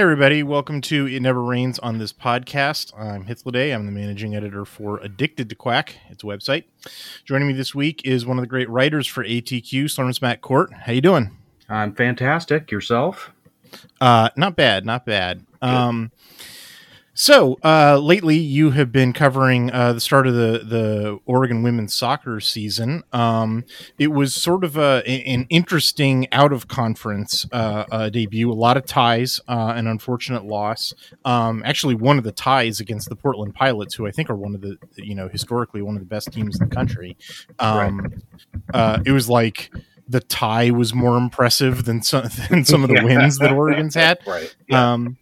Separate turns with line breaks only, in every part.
Hey, everybody. Welcome to It Never Rains on this podcast. I'm Hythloday. I'm the managing editor for Addicted to Quack. It's a website. Joining me this week is one of the great writers for ATQ, Slurmus Matt Court. How you doing?
I'm fantastic. Yourself?
Uh, not bad, not bad. Um, so uh, lately, you have been covering uh, the start of the the Oregon women's soccer season. Um, it was sort of a, an interesting out of conference uh, uh, debut. A lot of ties, uh, an unfortunate loss. Um, actually, one of the ties against the Portland Pilots, who I think are one of the you know historically one of the best teams in the country. Um, right. Uh, it was like the tie was more impressive than some than some of the wins that Oregon's had.
right. Yeah. Um,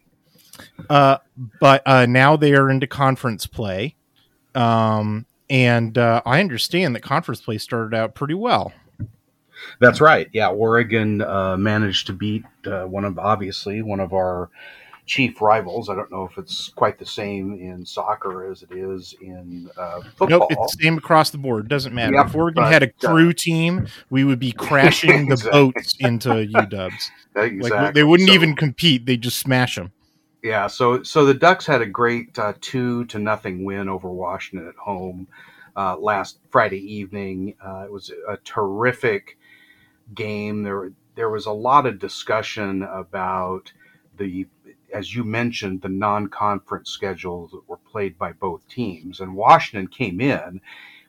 uh, but uh, now they are into conference play. Um, and uh, I understand that conference play started out pretty well.
That's right. Yeah, Oregon uh, managed to beat uh, one of obviously one of our chief rivals. I don't know if it's quite the same in soccer as it is in uh, football.
Nope, it's the same across the board. Doesn't matter. Yep, if Oregon but, had a crew uh, team, we would be crashing exactly. the boats into UWs. Exactly. Like they wouldn't so, even compete; they just smash them.
Yeah, so so the Ducks had a great uh, two to nothing win over Washington at home uh, last Friday evening. Uh, it was a terrific game. There there was a lot of discussion about the, as you mentioned, the non-conference schedules that were played by both teams, and Washington came in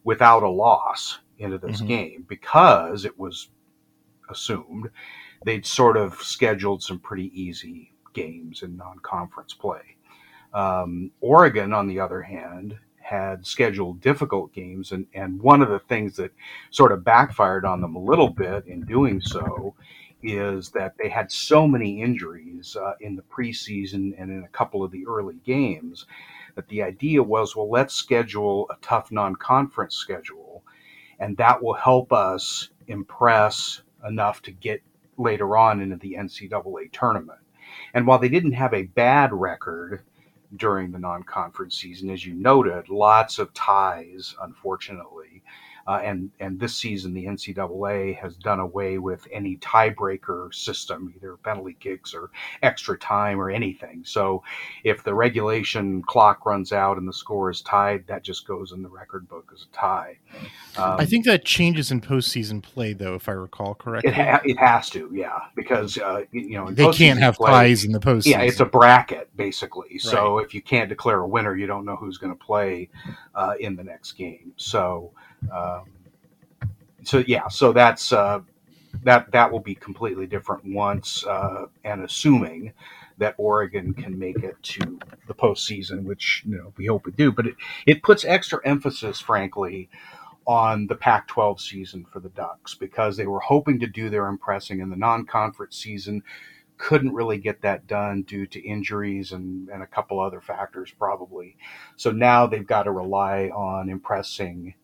without a loss into this mm-hmm. game because it was assumed they'd sort of scheduled some pretty easy games in non-conference play. Um, Oregon, on the other hand, had scheduled difficult games, and, and one of the things that sort of backfired on them a little bit in doing so is that they had so many injuries uh, in the preseason and in a couple of the early games that the idea was, well, let's schedule a tough non-conference schedule, and that will help us impress enough to get later on into the NCAA tournament. And while they didn't have a bad record during the non conference season, as you noted, lots of ties, unfortunately, uh, and and this season, the NCAA has done away with any tiebreaker system, either penalty kicks or extra time or anything. So, if the regulation clock runs out and the score is tied, that just goes in the record book as a tie.
Um, I think that changes in postseason play, though, if I recall correctly.
It, ha- it has to, yeah, because uh, you know
they can't have play, ties in the postseason.
Yeah, it's a bracket basically. Right. So if you can't declare a winner, you don't know who's going to play uh, in the next game. So. Um, so yeah, so that's uh, that that will be completely different once uh, and assuming that Oregon can make it to the postseason, which you know we hope we do. But it, it puts extra emphasis, frankly, on the Pac-12 season for the Ducks because they were hoping to do their impressing in the non-conference season. Couldn't really get that done due to injuries and, and a couple other factors, probably. So now they've got to rely on impressing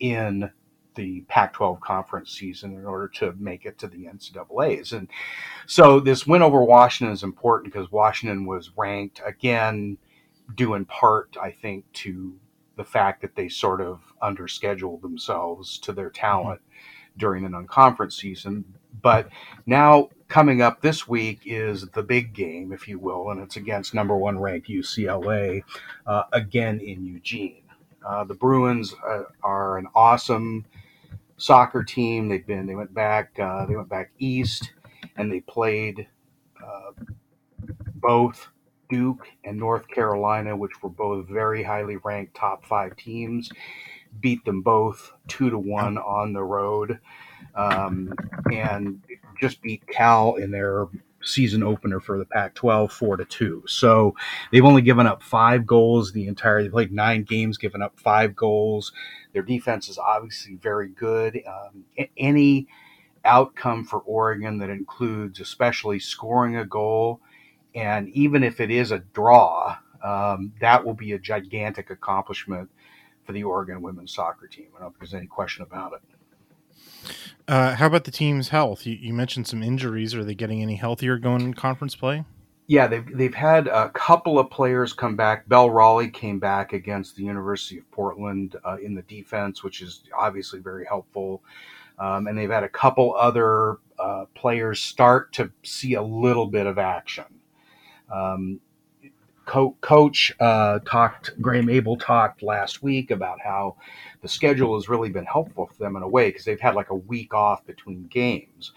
in the Pac-12 conference season in order to make it to the NCAA's. And so this win over Washington is important because Washington was ranked again, due in part, I think, to the fact that they sort of underscheduled themselves to their talent mm-hmm. during the non-conference season. But now coming up this week is the big game, if you will, and it's against number one ranked UCLA uh, again in Eugene. Uh, the Bruins uh, are an awesome soccer team. They've been they went back uh, they went back east and they played uh, both Duke and North Carolina, which were both very highly ranked top five teams. Beat them both two to one on the road, um, and just beat Cal in their season opener for the Pac-12, four to two. So they've only given up five goals the entire. They played nine games, given up five goals. Their defense is obviously very good. Um, any outcome for Oregon that includes especially scoring a goal, and even if it is a draw, um, that will be a gigantic accomplishment for the Oregon women's soccer team. I don't if there's any question about it.
Uh, how about the team's health? You, you, mentioned some injuries. Are they getting any healthier going in conference play?
Yeah, they've they've had a couple of players come back. Bell Raleigh came back against the University of Portland uh, in the defense, which is obviously very helpful. Um, and they've had a couple other uh, players start to see a little bit of action. Um, Co- coach uh, talked, Graeme Abel talked last week about how the schedule has really been helpful for them in a way because they've had like a week off between games,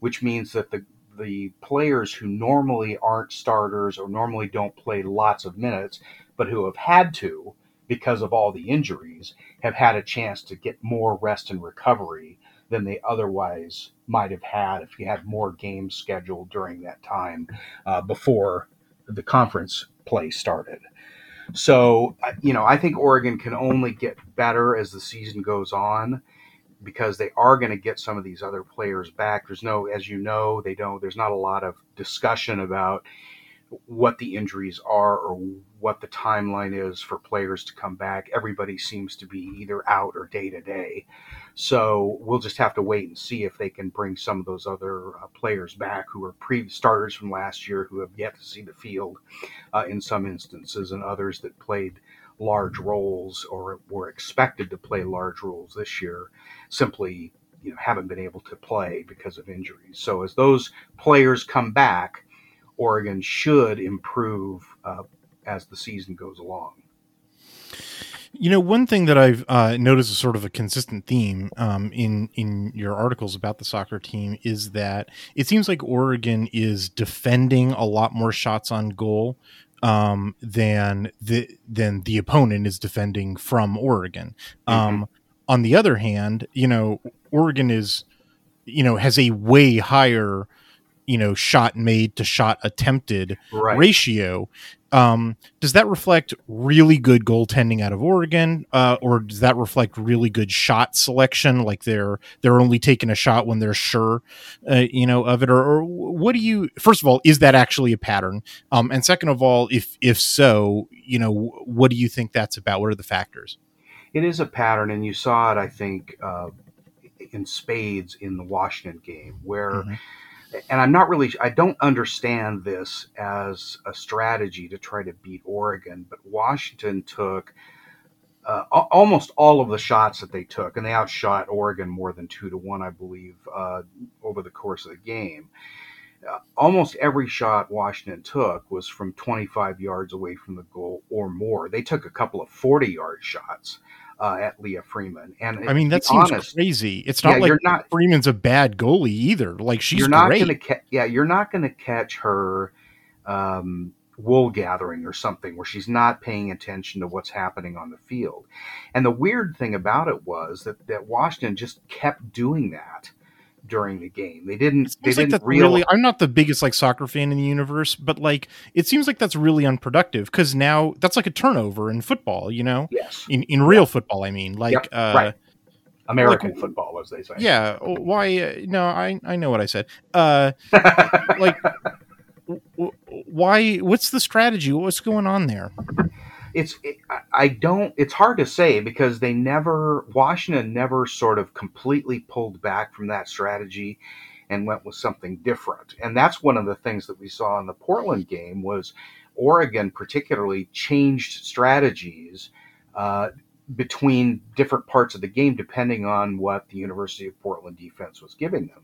which means that the the players who normally aren't starters or normally don't play lots of minutes, but who have had to because of all the injuries, have had a chance to get more rest and recovery than they otherwise might have had if you had more games scheduled during that time uh, before the conference play started. So, you know, I think Oregon can only get better as the season goes on because they are going to get some of these other players back. There's no, as you know, they don't, there's not a lot of discussion about what the injuries are or what the timeline is for players to come back. Everybody seems to be either out or day to day. So we'll just have to wait and see if they can bring some of those other uh, players back who are pre starters from last year who have yet to see the field uh, in some instances, and others that played large roles or were expected to play large roles this year simply you know haven't been able to play because of injuries. So as those players come back, Oregon should improve uh, as the season goes along.
You know, one thing that I've uh, noticed is sort of a consistent theme um, in in your articles about the soccer team is that it seems like Oregon is defending a lot more shots on goal um, than the than the opponent is defending from Oregon. Mm-hmm. Um, on the other hand, you know, Oregon is you know has a way higher you know shot made to shot attempted right. ratio um, does that reflect really good goaltending out of Oregon, uh, or does that reflect really good shot selection? Like they're they're only taking a shot when they're sure, uh, you know, of it, or, or, what do you? First of all, is that actually a pattern? Um, and second of all, if if so, you know, what do you think that's about? What are the factors?
It is a pattern, and you saw it, I think, uh, in spades in the Washington game, where. Mm-hmm and I'm not really, I don't understand this as a strategy to try to beat Oregon, but Washington took uh, almost all of the shots that they took, and they outshot Oregon more than two to one, I believe, uh, over the course of the game. Uh, almost every shot Washington took was from 25 yards away from the goal or more. They took a couple of 40 yard shots uh, at Leah Freeman. And
I mean, that seems honest, crazy. It's not yeah, like not, Freeman's a bad goalie either. Like she's
you're not
great.
Gonna ca- yeah, you're not going to catch her um, wool gathering or something where she's not paying attention to what's happening on the field. And the weird thing about it was that that Washington just kept doing that during the game. They didn't. They didn't
like really. I'm not the biggest like soccer fan in the universe, but like it seems like that's really unproductive because now that's like a turnover in football. You know,
yes,
in in real yeah. football, I mean, like yep. uh, right.
American like, football, as they say.
Yeah. Why? Uh, no, I I know what I said. Uh, like. Why? What's the strategy? What's going on there?
It's it, I don't it's hard to say because they never Washington never sort of completely pulled back from that strategy and went with something different. And that's one of the things that we saw in the Portland game was Oregon particularly changed strategies uh, between different parts of the game depending on what the University of Portland defense was giving them.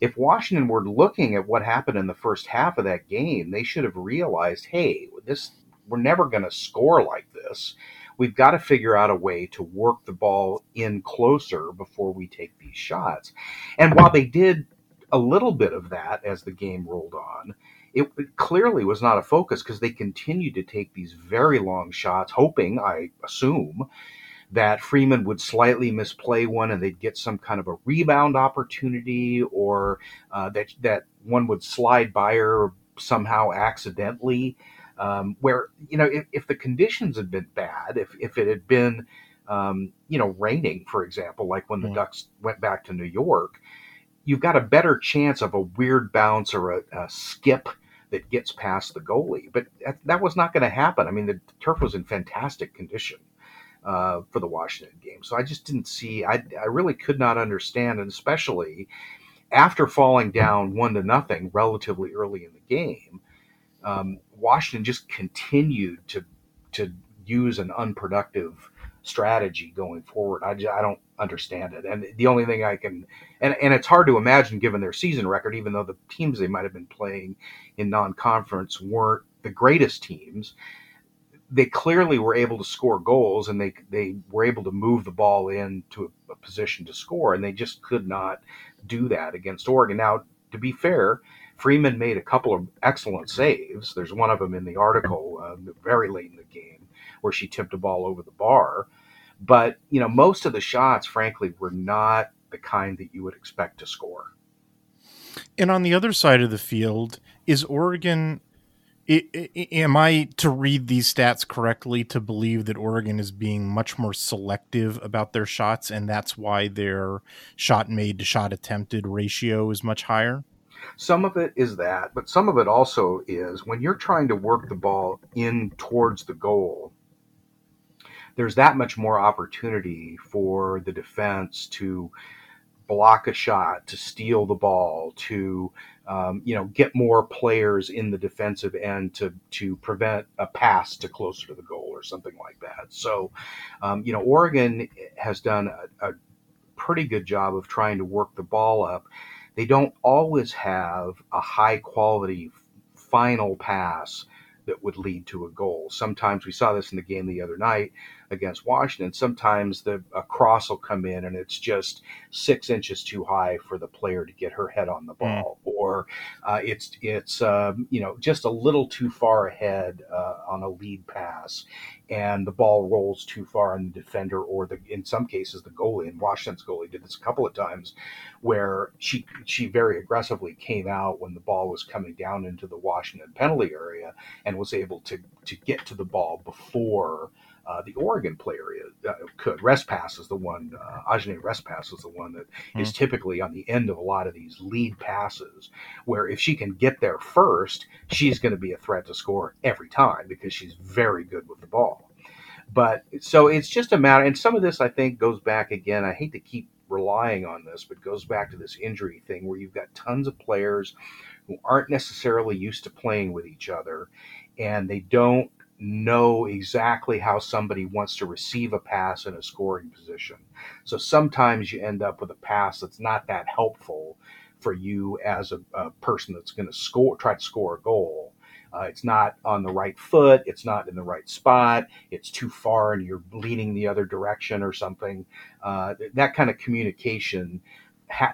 If Washington were looking at what happened in the first half of that game, they should have realized, hey, this we're never going to score like this. We've got to figure out a way to work the ball in closer before we take these shots. And while they did a little bit of that as the game rolled on, it, clearly was not a focus because they continued to take these very long shots, hoping, I assume, that Freeman would slightly misplay one and they'd get some kind of a rebound opportunity, or uh, that that one would slide by her somehow accidentally um, where you know if, if, the conditions had been bad, if if it had been um, you know raining, for example, like when the mm. Ducks went back to New York, you've got a better chance of a weird bounce or a, a skip that gets past the goalie. But that, that was not going to happen. I mean, the turf was in fantastic condition. Uh, for the Washington game. So I just didn't see, I, I really could not understand, and especially after falling down one to nothing relatively early in the game, um, Washington just continued to to use an unproductive strategy going forward. I, just, I don't understand it. And the only thing I can, and, and it's hard to imagine given their season record, even though the teams they might have been playing in non conference weren't the greatest teams, they clearly were able to score goals and they they were able to move the ball into a, a position to score, and they just could not do that against Oregon. Now, to be fair, Freeman made a couple of excellent saves. There's one of them in the article uh, very late in the game where she tipped a ball over the bar. But, you know, most of the shots, frankly, were not the kind that you would expect to score.
And on the other side of the field, is Oregon. am I to read these stats correctly to believe that Oregon is being much more selective about their shots, and that's why their shot made to shot attempted ratio is much higher?
Some of it is that, but some of it also is when you're trying to work the ball in towards the goal, there's that much more opportunity for the defense to block a shot, to steal the ball, to um, you know get more players in the defensive end to to prevent a pass to closer to the goal or something like that. So, um, you know, Oregon has done a, a pretty good job of trying to work the ball up. They don't always have a high quality final pass that would lead to a goal. Sometimes we saw this in the game the other night against Washington. Sometimes the a cross will come in and it's just six inches too high for the player to get her head on the hmm. ball, mm. or uh, it's it's um, you know just a little too far ahead uh, on a lead pass, and the ball rolls too far on the defender, or the in some cases the goalie. And Washington's goalie did this a couple of times, where she she very aggressively came out when the ball was coming down into the Washington penalty area and was able to to get to the ball before uh, the Oregon player uh, could. Respass is the one, uh, Ajanae Respass is the one that mm. is typically on the end of a lot of these lead passes, where if she can get there first, she's going to be a threat to score every time because she's very good with the ball. But so it's just a matter, and some of this I think goes back again. I hate to keep relying on this, but goes back to this injury thing where you've got tons of players who aren't necessarily used to playing with each other and they don't know exactly how somebody wants to receive a pass in a scoring position. So sometimes you end up with a pass that's not that helpful for you as a, a person that's going to score, try to score a goal. Uh, it's not on the right foot. It's not in the right spot. It's too far and you're leaning the other direction or something. Uh, that kind of communication,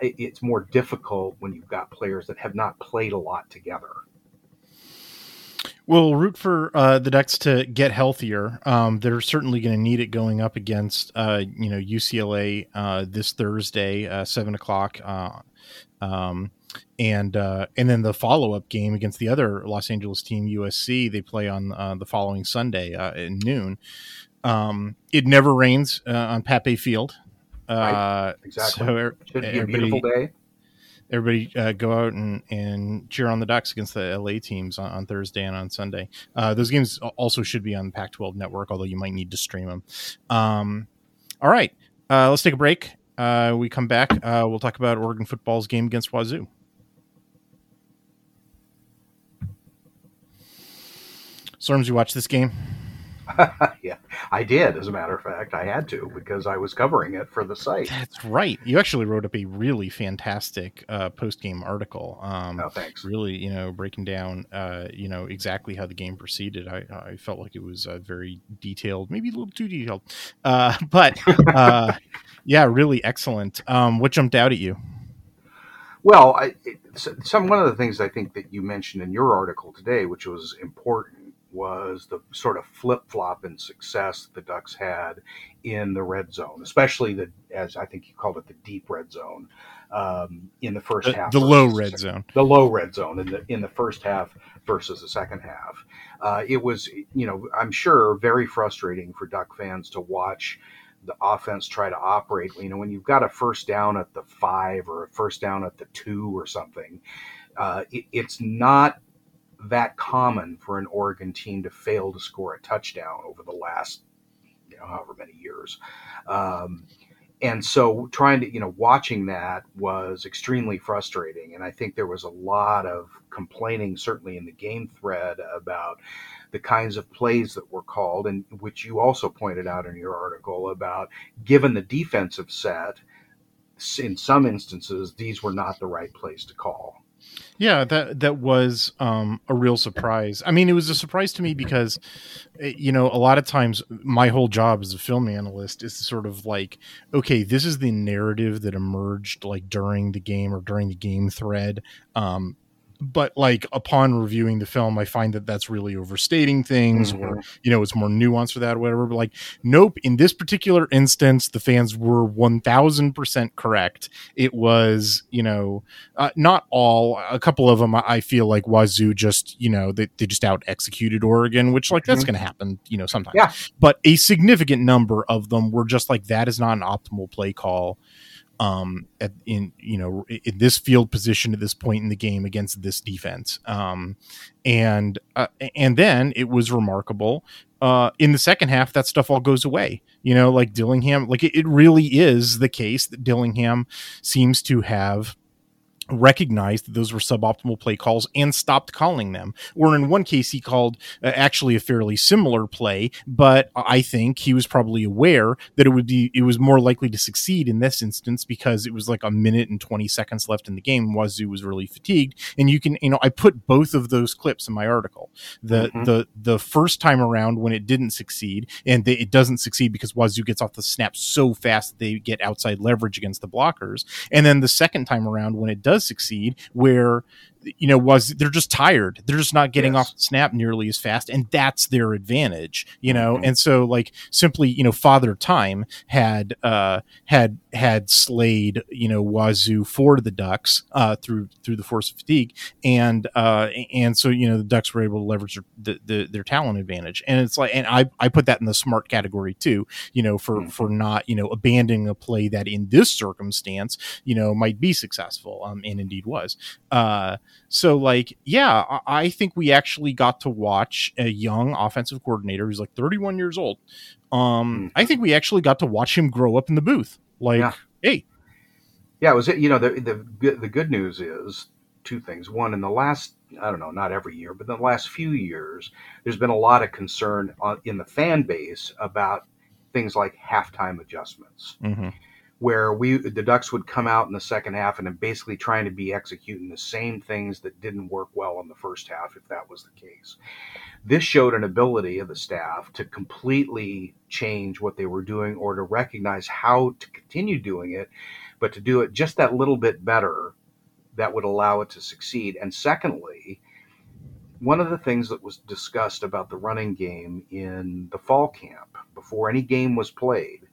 it's more difficult when you've got players that have not played a lot together.
We'll root for uh, the Ducks to get healthier. Um, they're certainly going to need it going up against uh, you know UCLA uh, this Thursday, uh, seven o'clock, uh, um, and uh, and then the follow up game against the other Los Angeles team, USC. They play on the following Sunday at noon. Um, it never rains on Pape Field.
Right. Exactly. So Should be a beautiful day
everybody uh, go out and, and cheer on the Ducks against the LA teams on, on Thursday and on Sunday. Uh, those games also should be on Pac 12 network, although you might need to stream them. Um, all right, uh, let's take a break. Uh, we come back. Uh, we'll talk about Oregon football's game against Wazoo. Slurms, you watch this game?
yeah, I did. As a matter of fact, I had to because I was covering it for the site.
That's right. You actually wrote up a really fantastic uh, post game article.
Um, oh, thanks.
Really, you know, breaking down, uh, you know, exactly how the game proceeded. I, I felt like it was uh, very detailed, maybe a little too detailed, uh, but uh, yeah, really excellent. Um, what jumped out at you?
Well, I, it, some one of the things I think that you mentioned in your article today, which was important was the sort of flip flop in success the Ducks had in the red zone, especially the as I think you called it the deep red zone um, in the first
the,
half.
The low red the zone.
The low red zone in the in the first half versus the second half. Uh, it was, you know, I'm sure very frustrating for Duck fans to watch the offense try to operate. You know, when you've got a first down at the five or a first down at the two or something, uh, it, it's not that common for an Oregon team to fail to score a touchdown over the last, you know, however many years. Um, and so trying to, you know, watching that was extremely frustrating. And I think there was a lot of complaining, certainly in the game thread, about the kinds of plays that were called, and which you also pointed out in your article about given the defensive set, in some instances, these were not the right plays to call.
Yeah, that that was um, a real surprise. I mean, it was a surprise to me because, eh, you know, a lot of times my whole job as a film analyst is sort of like, okay, this is the narrative that emerged like during the game or during the game thread. Um, but like upon reviewing the film i find that that's really overstating things mm-hmm. or you know it's more nuanced for that or whatever but like nope in this particular instance the fans were 1000% correct it was you know uh, not all a couple of them i feel like wazoo just you know they, they just out executed oregon which like that's mm-hmm. going to happen you know sometimes
yeah.
but a significant number of them were just like that is not an optimal play call um, at, in you know in this field position at this point in the game against this defense. Um, and uh, and then it was remarkable. Uh, in the second half, that stuff all goes away. You know, like Dillingham, like it, it really is the case that Dillingham seems to have recognized that those were suboptimal play calls and stopped calling them. Or in one case, he called uh, actually a fairly similar play, but I think he was probably aware that it would be it was more likely to succeed in this instance because it was like a minute and 20 seconds left in the game. Wazoo was really fatigued, and you can you know I put both of those clips in my article. The mm-hmm. the the first time around when it didn't succeed, and they, it doesn't succeed because Wazoo gets off the snap so fast that they get outside leverage against the blockers, and then the second time around when it does does succeed, where you know was they're just tired they're just not getting yes. off the snap nearly as fast and that's their advantage you know mm-hmm. and so like simply you know father time had uh had had slayed you know wazoo for the ducks uh through through the force of fatigue and uh and so you know the ducks were able to leverage their, the, the, their talent advantage and it's like and i i put that in the smart category too you know for mm-hmm. for not you know abandoning a play that in this circumstance you know might be successful um and indeed was uh so, like, yeah, I think we actually got to watch a young offensive coordinator who's like 31 years old. Um, mm. I think we actually got to watch him grow up in the booth. Like, yeah. hey,
yeah, it was it you know the the the good news is two things. One, in the last I don't know, not every year, but in the last few years, there's been a lot of concern on, in the fan base about things like halftime adjustments. Mm-hmm where we the Ducks would come out in the second half and basically trying to be executing the same things that didn't work well in the first half, if that was the case. This showed an ability of the staff to completely change what they were doing or to recognize how to continue doing it, but to do it just that little bit better that would allow it to succeed. And secondly, one of the things that was discussed about the running game in the fall camp before any game was played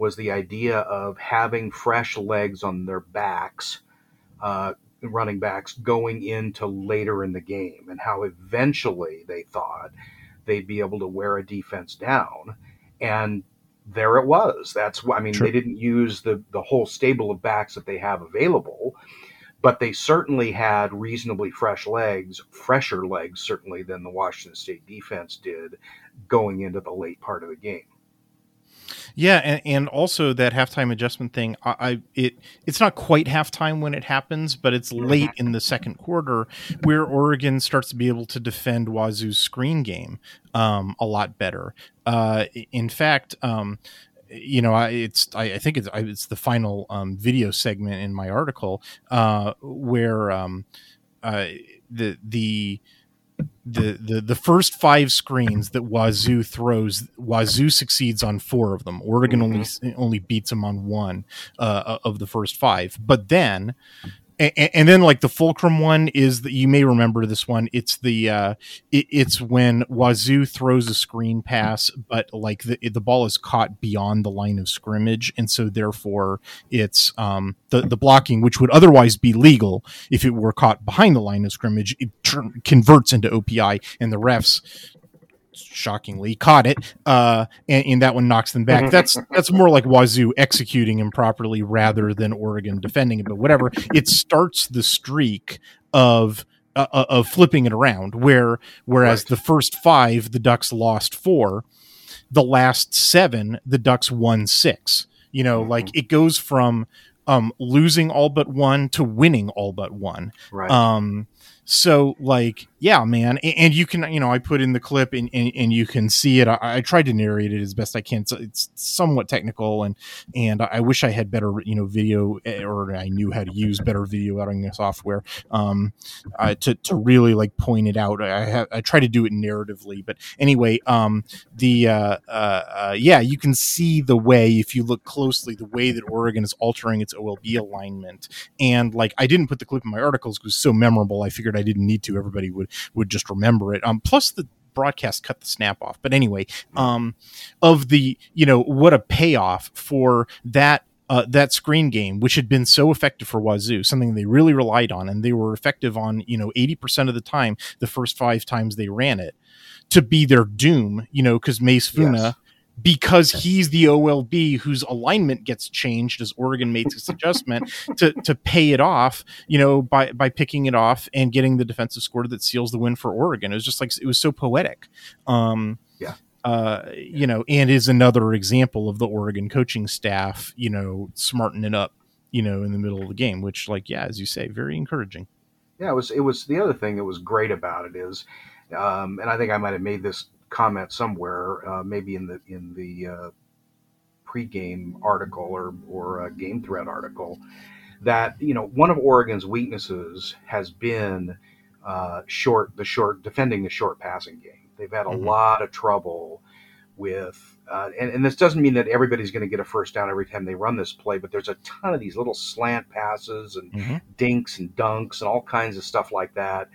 was the idea of having fresh legs on their backs, uh, running backs, going into later in the game, and how eventually they thought they'd be able to wear a defense down. And there it was. That's why I mean they didn't use the the whole stable of backs that they have available, but they certainly had reasonably fresh legs, fresher legs certainly than the Washington State defense did going into the late part of the game.
Yeah, and, and also that halftime adjustment thing. I, I, it it's not quite halftime when it happens, but it's late in the second quarter where Oregon starts to be able to defend Wazoo's screen game um, a lot better. Uh, in fact, um, you know, I, it's I, I think it's it's the final um, video segment in my article uh, where um, uh, the the the, the the first five screens that Wazoo throws, Wazoo succeeds on four of them. Oregon mm-hmm. only only beats them on one uh, of the first five. But then and, and, then like the fulcrum one is that you may remember this one. It's the uh it, it's when wazoo throws a screen pass but like the, the ball is caught beyond the line of scrimmage and so therefore it's um the, the blocking which would otherwise be legal if it were caught behind the line of scrimmage it converts into opi and the refs shockingly caught it, uh, and, and, that one knocks them back. That's that's more like Wazoo executing improperly rather than Oregon defending it. But whatever, it starts the streak of uh, uh of flipping it around. Where whereas right. the first five, the Ducks lost four, the last seven, the Ducks won six. You know, mm-hmm. like it goes from um, losing all but one to winning all but one.
Right.
Um, so like yeah man and, and, you can you know i put in the clip and, and, and you can see it. I, I, tried to narrate it as best i can so it's somewhat technical and and i wish i had better you know video eh, or i knew how to use better video editing software um uh, to, to really like point it out. I have i try to do it narratively but anyway um the uh, uh, uh yeah you can see the way if you look closely the way that oregon is altering its olb alignment. And like i didn't put the clip in my articles because so memorable i figured I didn't need to. Everybody would would just remember it. Um, plus the broadcast cut the snap off. But anyway, um, of the you know what a payoff for that uh, that screen game, which had been so effective for Wazoo, something they really relied on, and they were effective on, you know, 80% of the time, the first five times they ran it, to be their doom, you know, because Mase Funa yes because he's the OLB whose alignment gets changed as Oregon makes its adjustment to to pay it off, you know, by by picking it off and getting the defensive score that seals the win for Oregon. It was just like it was so poetic. Um,
yeah.
Uh, you know, and is another example of the Oregon coaching staff, you know, smartening it up, you know, in the middle of the game, which, like, yeah, as you say, very encouraging.
Yeah, it was. It was the other thing that was great about it is, um, and I think I might have made this comment somewhere, uh, maybe in the in the uh, pregame article or or a game thread article, that you know one of Oregon's weaknesses has been uh, short the short defending the short passing game. They've had a mm-hmm. lot of trouble with. Uh, and, and, this doesn't mean that everybody's going to get a first down every time they run this play, but there's a ton of these little slant passes and mm-hmm. dinks and dunks and all kinds of stuff like that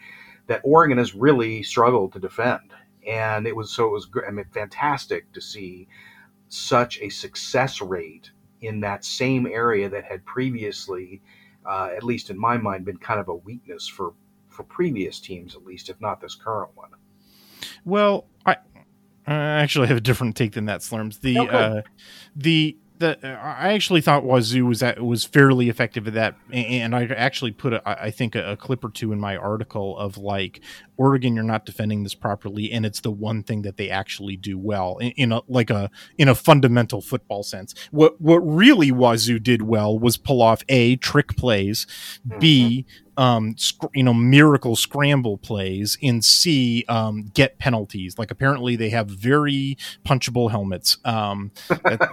that Oregon has really struggled to defend and it was so it was I mean, fantastic to see such a success rate in that same area that had previously, uh, at least in my mind, been kind of a weakness for for previous teams, at least if not this current one.
Well, I, I actually have a different take than that, Slurms. The okay. uh, the the I actually thought Wazoo was that was fairly effective at that, and I actually put a, I think a, clip or two in my article of like Oregon, you're not defending this properly, and it's the one thing that they actually do well in, in a like a in a fundamental football sense. What what really Wazoo did well was pull off a trick plays, mm-hmm. b um, sc- you know, miracle scramble plays, in C, um, get penalties. Like apparently they have very punchable helmets. Um,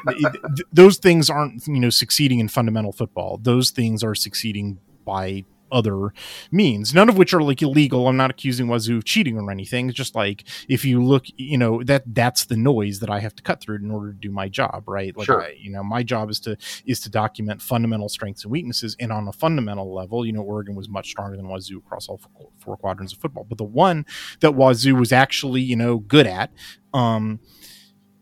those things aren't, you know, succeeding in fundamental football. Those things are succeeding by other means, none of which are like illegal. I'm not accusing Wazoo of cheating or anything. It's just like if you look, you know, that that's the noise that I have to cut through in order to do my job, right? Like,
sure.
I, you know, my job is to is to document fundamental strengths and weaknesses, and on a fundamental level, you know, Oregon was much stronger than Wazoo across all four quadrants of football. But the one that Wazoo was actually, you know, good at, um,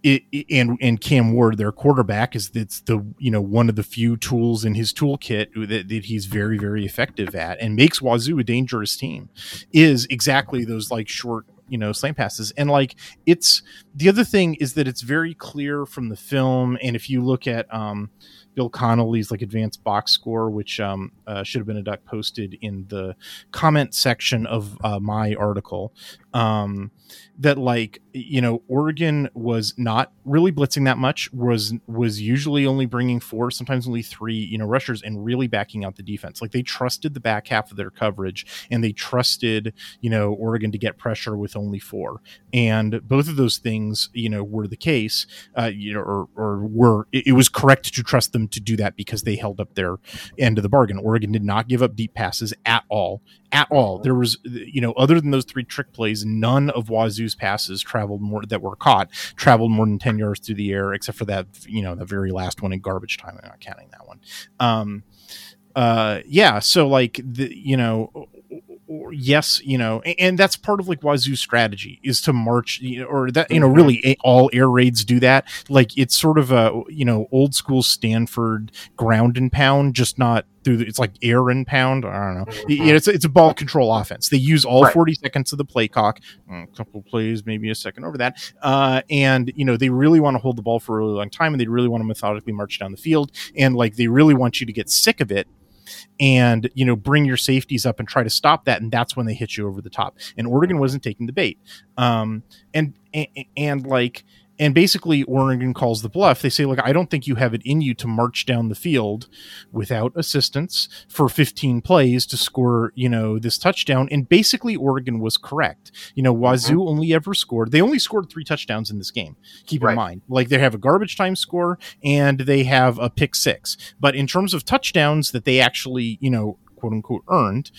it, and and Cam Ward, their quarterback, is that's the you know one of the few tools in his toolkit that, that he's very very effective at, and makes Wazoo a dangerous team. Is exactly those like short you know slam passes, and like it's the other thing is that it's very clear from the film, and if you look at um, Bill Connelly's like advanced box score, which um, uh, should have been a duck posted in the comment section of uh, my article. Um, that like you know Oregon was not really blitzing that much was was usually only bringing four sometimes only three you know rushers and really backing out the defense. Like they trusted the back half of their coverage and they trusted you know Oregon to get pressure with only four. And both of those things you know were the case uh, you know or, or were it, it was correct to trust them to do that because they held up their end of the bargain. Oregon did not give up deep passes at all at all. There was, you know, other than those three trick plays, none of Wazoo's passes traveled more that were caught traveled more than ten yards through the air, except for that, you know, the very last one in garbage time. I'm not counting that one. Um, uh, yeah. So like the, you know, yes, you know, and that's part of like Wazoo's strategy is to march, you know, or that you know, really all air raids do that. Like it's sort of a you know old school Stanford ground and pound, just not through the, it's like air and pound. I don't know. Mm-hmm. It's it's a ball control offense. They use all right. forty seconds of the play clock, a couple plays, maybe a second over that, uh, and you know they really want to hold the ball for a really long time, and they really want to methodically march down the field, and like they really want you to get sick of it and you know bring your safeties up and try to stop that and that's when they hit you over the top. And oregon wasn't taking the bait. Um, and, and and like and basically Oregon calls the bluff. They say, "Look, I don't think you have it in you to march down the field without assistance for 15 plays to score, you know, this touchdown." And basically, Oregon was correct. You know, Wazoo mm-hmm. only ever scored. They only scored three touchdowns in this game. Keep right. in mind, like they have a garbage time score and they have a pick six. But in terms of touchdowns that they actually, you know, quote unquote earned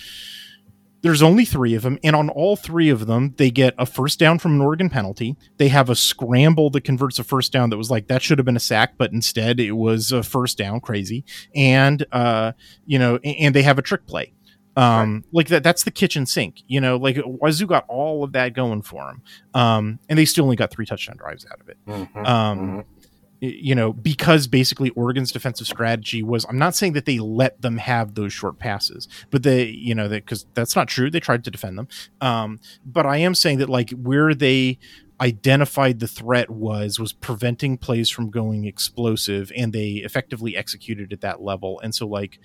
there's only three of them, and on all three of them, they get a first down from an Oregon penalty. They have a scramble that converts a first down that was like that should have been a sack, but instead it was a first down. Crazy, and uh, you know, and they have a trick play. Um, right. like that, that's the kitchen sink, you know, like Wazoo got all of that going for them. Um, and they still only got three touchdown drives out of it. Mm-hmm, um, mm-hmm you know, because basically Oregon's defensive strategy was I'm not saying that they let them have those short passes, but they, you know, because that's not true. They tried to defend them. Um, but I am saying that like where they identified the threat was was preventing plays from going explosive and they effectively executed at that level. And so like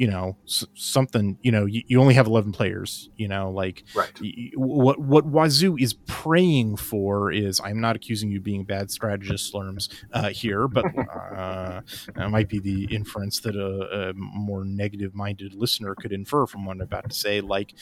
you know s- something you know you, you, only have 11 players you know like
right.
y- what what wazoo is praying for is i'm not accusing you being bad strategist slurms uh, here but uh, that might be the inference that a, a more negative minded listener could infer from what i'm about to say like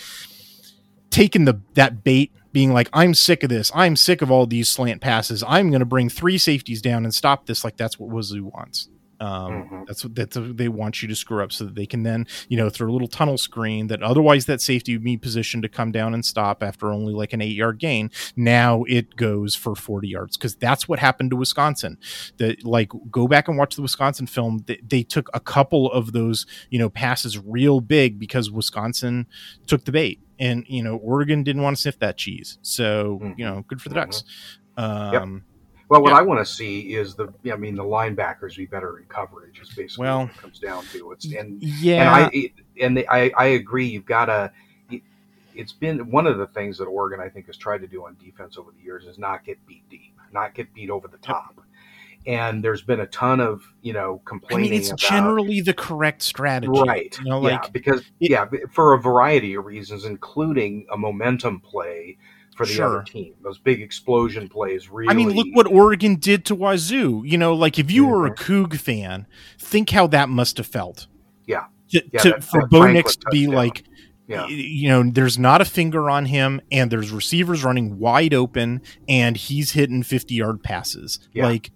taking the that bait being like i'm sick of this. I'm sick of all these slant passes. I'm going to bring three safeties down and stop this. Like that's what wazoo wants um, mm-hmm. That's what that's what they want you to screw up so that they can then you know through a little tunnel screen that otherwise that safety would be positioned to come down and stop after only like an eight yard gain. Now it goes for forty yards because that's what happened to Wisconsin. That like go back and watch the Wisconsin film. They, they took a couple of those you know passes real big because Wisconsin took the bait and you know Oregon didn't want to sniff that cheese. So mm-hmm. you know good for the Ducks. Mm-hmm. Um, yep
well, what yeah. I want to see is the, I mean, the linebackers be better in coverage. Is basically well, what it comes down to. It's and
yeah,
and I and the, I, I agree. You've got to. It's been one of the things that Oregon I think has tried to do on defense over the years is not get beat deep, not get beat over the top. And there's been a ton of you know complaining. I mean,
it's
about,
generally the correct strategy,
right?
You know, like
yeah, because it, yeah, for a variety of reasons, including a momentum play for the sure. other team. Those big explosion plays really.
I mean, look what Oregon did to Wazoo. You know, like if you mm-hmm. were a mm-hmm. Coug fan, think how that must have felt.
Yeah.
To,
yeah
to, that, for Bo Nix to be like, yeah. you know, there's not a finger on him, and there's receivers running wide open, and he's hitting 50 yard passes. Yeah. Like,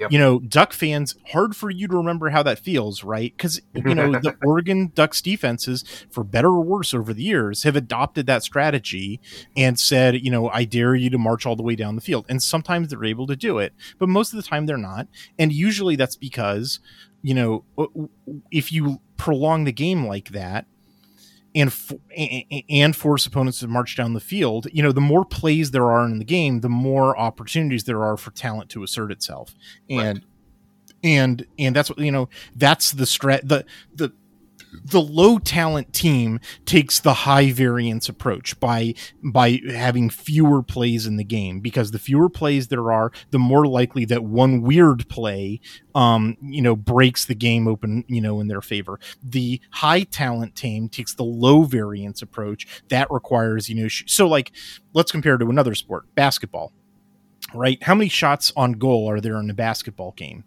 Yep. You know, Duck fans, hard for you to remember how that feels, right? Because, you know, the Oregon Ducks defenses, for better or worse over the years, have adopted that strategy and said, you know, I dare you to march all the way down the field. And sometimes they're able to do it, but most of the time they're not. And usually that's because, you know, if you prolong the game like that, and and force opponents to march down the field. You know, the more plays there are in the game, the more opportunities there are for talent to assert itself. And right. and and that's what you know. That's the strat. The the the low talent team takes the high variance approach by by having fewer plays in the game. Because the fewer plays there are the more likely that one weird play um you know breaks the game open you know in their favor. The high talent team takes the low variance approach. That requires you know sh- so like let's compare to another sport basketball right? How many shots on goal are there in a basketball game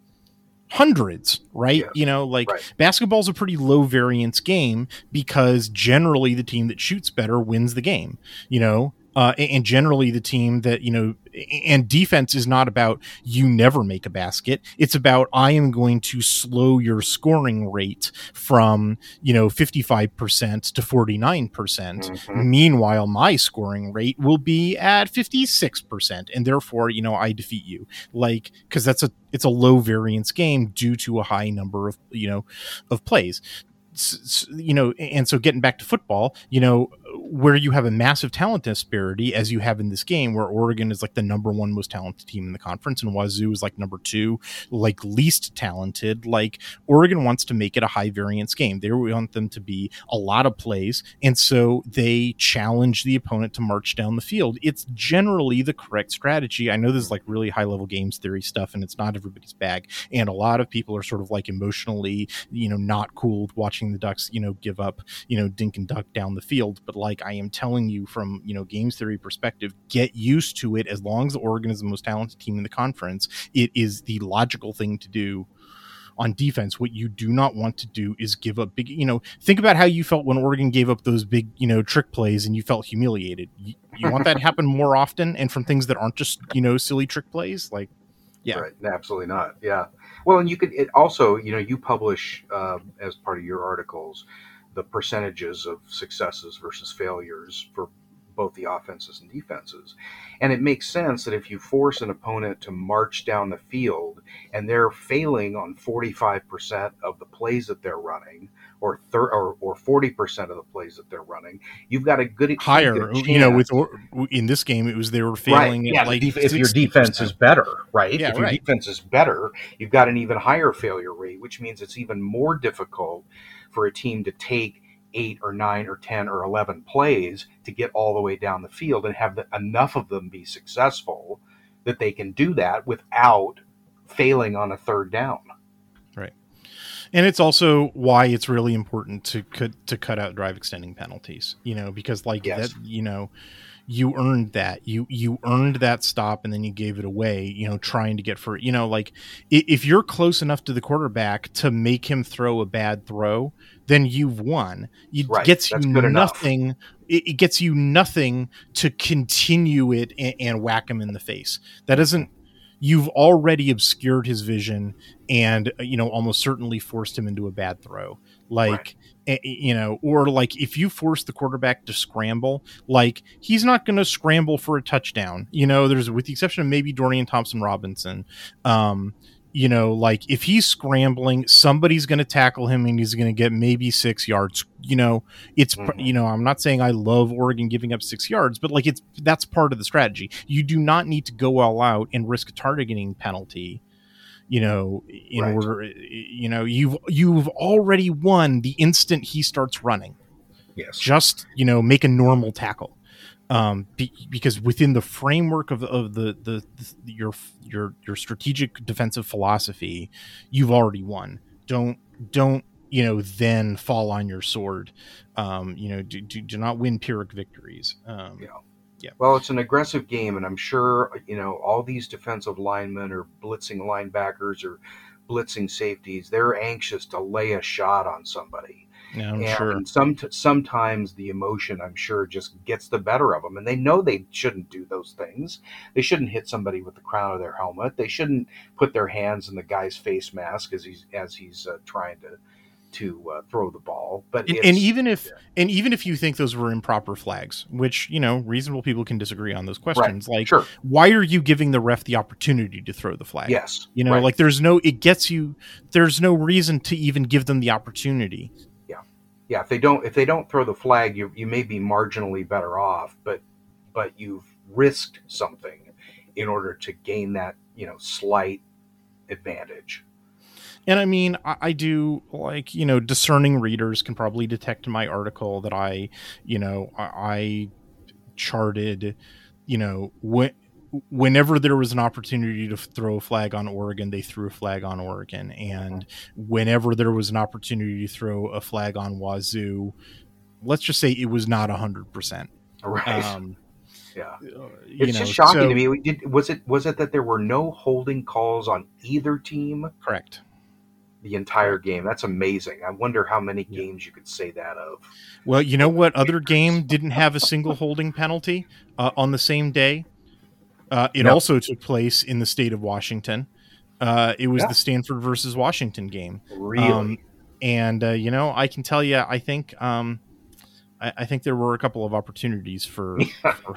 hundreds, right? Yes. You know, like right. basketball's a pretty low variance game because generally the team that shoots better wins the game, you know, uh, and generally the team that you know and defense is not about you never make a basket. It's about i am going to slow your scoring rate from you know 55% to 49%. Mm hmm meanwhile my scoring rate will be at 56% and therefore you know i defeat you. Like because that's a it's a low variance game due to a high number of you know of plays. You know, and so getting back to football, you know, where you have a massive talent disparity as you have in this game, where Oregon is like the number one most talented team in the conference, and Wazoo is like number two, like least talented. Like Oregon wants to make it a high variance game. They want them to be a lot of plays, and so they challenge the opponent to march down the field. It's generally the correct strategy. I know this is like really high level games theory stuff, and it's not everybody's bag, and a lot of people are sort of like emotionally, you know, not cool with watching the Ducks, you know, give up, you know, dink and duck down the field. But like I am telling you from, you know, games theory perspective, get used to it. As long as Oregon is the most talented team in the conference, it is the logical thing to do on defense. What you do not want to do is give up big, you know, think about how you felt when Oregon gave up those big, you know, trick plays and you felt humiliated. You, you want that to happen more often and from things that aren't just, you know, silly trick plays. Like, yeah.
Right. Absolutely not. Yeah. Well, and you could it also, you know, you publish uh, as part of your articles the percentages of successes versus failures for both the offenses and defenses. And it makes sense that if you force an opponent to march down the field and they're failing on 45% of the plays that they're running, or thir- or, or 40% of the plays that they're running, you've got a good
higher. You know, with or, in this game, it was they were failing
yeah,
like
def- if your
60%.
defense is better, right?
Yeah,
if your
right.
defense is better, you've got an even higher failure rate, which means it's even more difficult for a team to take eight or nine or ten or eleven plays to get all the way down the field and have the, enough of them be successful that they can do that without failing on a third down. Right.
And it's also why it's really important to cut to cut out drive extending penalties you know because like
Yes.
that you know you earned that. You you earned that stop and then you gave it away you know trying to get for you know like if you're close enough to the quarterback to make him throw a bad throw then you've won. It
Right,
gets
that's
you
enough.
nothing it, gets you nothing to continue it and, and whack him in the face. That doesn't you've already obscured his vision and uh, you know almost certainly forced him into a bad throw. Like eh, you know or like if you force the quarterback to scramble like he's not going to scramble for a touchdown. You know there's with the exception of maybe dorian thompson robinson um you know like if he's scrambling somebody's going to tackle him and he's going to get maybe six yards you know it's
Mhm.
you know i'm not saying i love oregon giving up six yards but like it's that's part of the strategy you do not need to go all out and risk a targeting penalty you know in
Right.
order you know you've you've already won the instant he starts running
Yes.
just you know make a normal tackle um be, because within the framework of, of the, the the your your your strategic defensive philosophy you've already won. Don't don't you know then fall on your sword. Um you know do, do, do not win pyrrhic victories. Um
Yeah. Well, it's an aggressive game, and I'm sure you know all these defensive linemen or blitzing linebackers or blitzing safeties. They're anxious to lay a shot on somebody,
yeah, i'm
and
sure
some sometimes the emotion, I'm sure, just gets the better of them, and they know they shouldn't do those things. They shouldn't hit somebody with the crown of their helmet. They shouldn't put their hands in the guy's face mask as he's as he's uh, trying to to uh, throw the ball. But
and, and even if
yeah.
and even if you think those were improper flags which you know reasonable people can disagree on those questions like
sure,
why are you giving the ref the opportunity to throw the flag
yes,
you know
right.
like there's no it gets you there's no reason to even give them the opportunity
yeah, if they don't if they don't throw the flag, you you may be marginally better off, but but you've risked something in order to gain that you know slight advantage.
and i mean I, I do like you know discerning readers can probably detect in my article that i you know i, I charted you know when whenever there was an opportunity to throw a flag on Oregon, they threw a flag on Oregon, and whenever there was an opportunity to throw a flag on Wazoo, let's just say it was not hundred percent.
Right.
Um,
yeah.
you
It's
know,
just shocking
so-
to me. Did, was it was it that there were no holding calls on either team
Correct.
the entire game? That's amazing. I wonder how many
Yeah.
games you could say that of.
Well, you know what other game didn't have a single holding penalty uh, on the same day? Uh, it
No.
also took place in the state of Washington. Uh, it was
Yeah.
the Stanford versus Washington game.
Really?
Um, and uh, you know, I can tell you, I think, um, I, I think there were a couple of opportunities for for,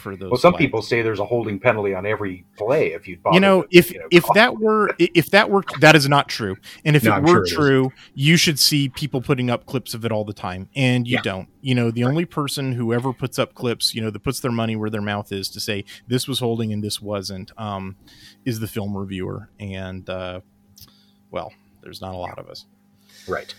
for those.
well, some
flags.
people say there's a holding penalty on every play if you
you know, if
you know,
if
call-
that were if that were that is not true, and if
No,
it
I'm
were
sure it is.
true, you should see people putting up clips of it all the time, and you
Yeah.
don't. You know, the only person who ever puts up clips, you know, that puts their money where their mouth is to say this was holding and this wasn't, um, is the film reviewer, and uh, well, there's not a lot of us.
right.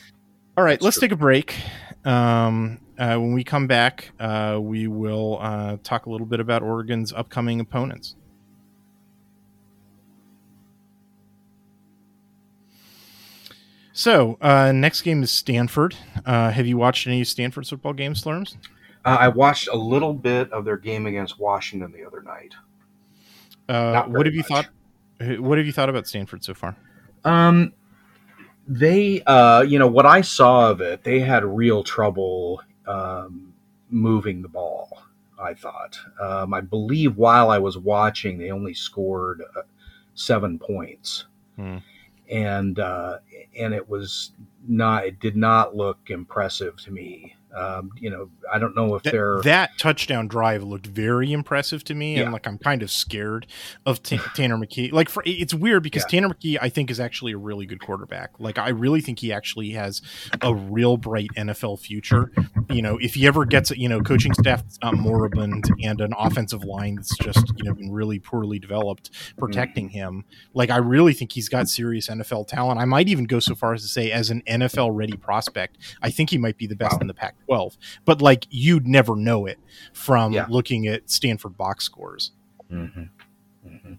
All right,
That's
let's
true.
take a break. Um, uh, when we come back, uh, we will uh, talk a little bit about Oregon's upcoming opponents. So uh, next game is Stanford. Uh, have you watched any Stanford football games, Slurms?
Uh, I watched a little bit of their game against Washington the other night.
Uh, what have you much. thought? What have you thought about Stanford so far?
Um, they, uh, you know, what I saw of it, they had real trouble um, moving the ball. I thought. Um, I believe while I was watching, they only scored uh, seven points, hmm. and uh, and it was not. It did not look impressive to me. Um, you know, I don't know if
that,
they're
that touchdown drive looked very impressive to me, yeah. and like I'm kind of scared of T- Tanner McKee. Like, for it's weird because yeah. Tanner McKee, I think, is actually a really good quarterback. Like, I really think he actually has a real bright NFL future. You know, if he ever gets, you know, coaching staff that's not moribund and an offensive line that's just you know been really poorly developed protecting mm-hmm. him, like I really think he's got serious NFL talent. I might even go so far as to say, as an NFL ready prospect, I think he might be the best wow. in the pack 12 but like you'd never know it from yeah. looking at stanford box scores mm-hmm.
Mm-hmm.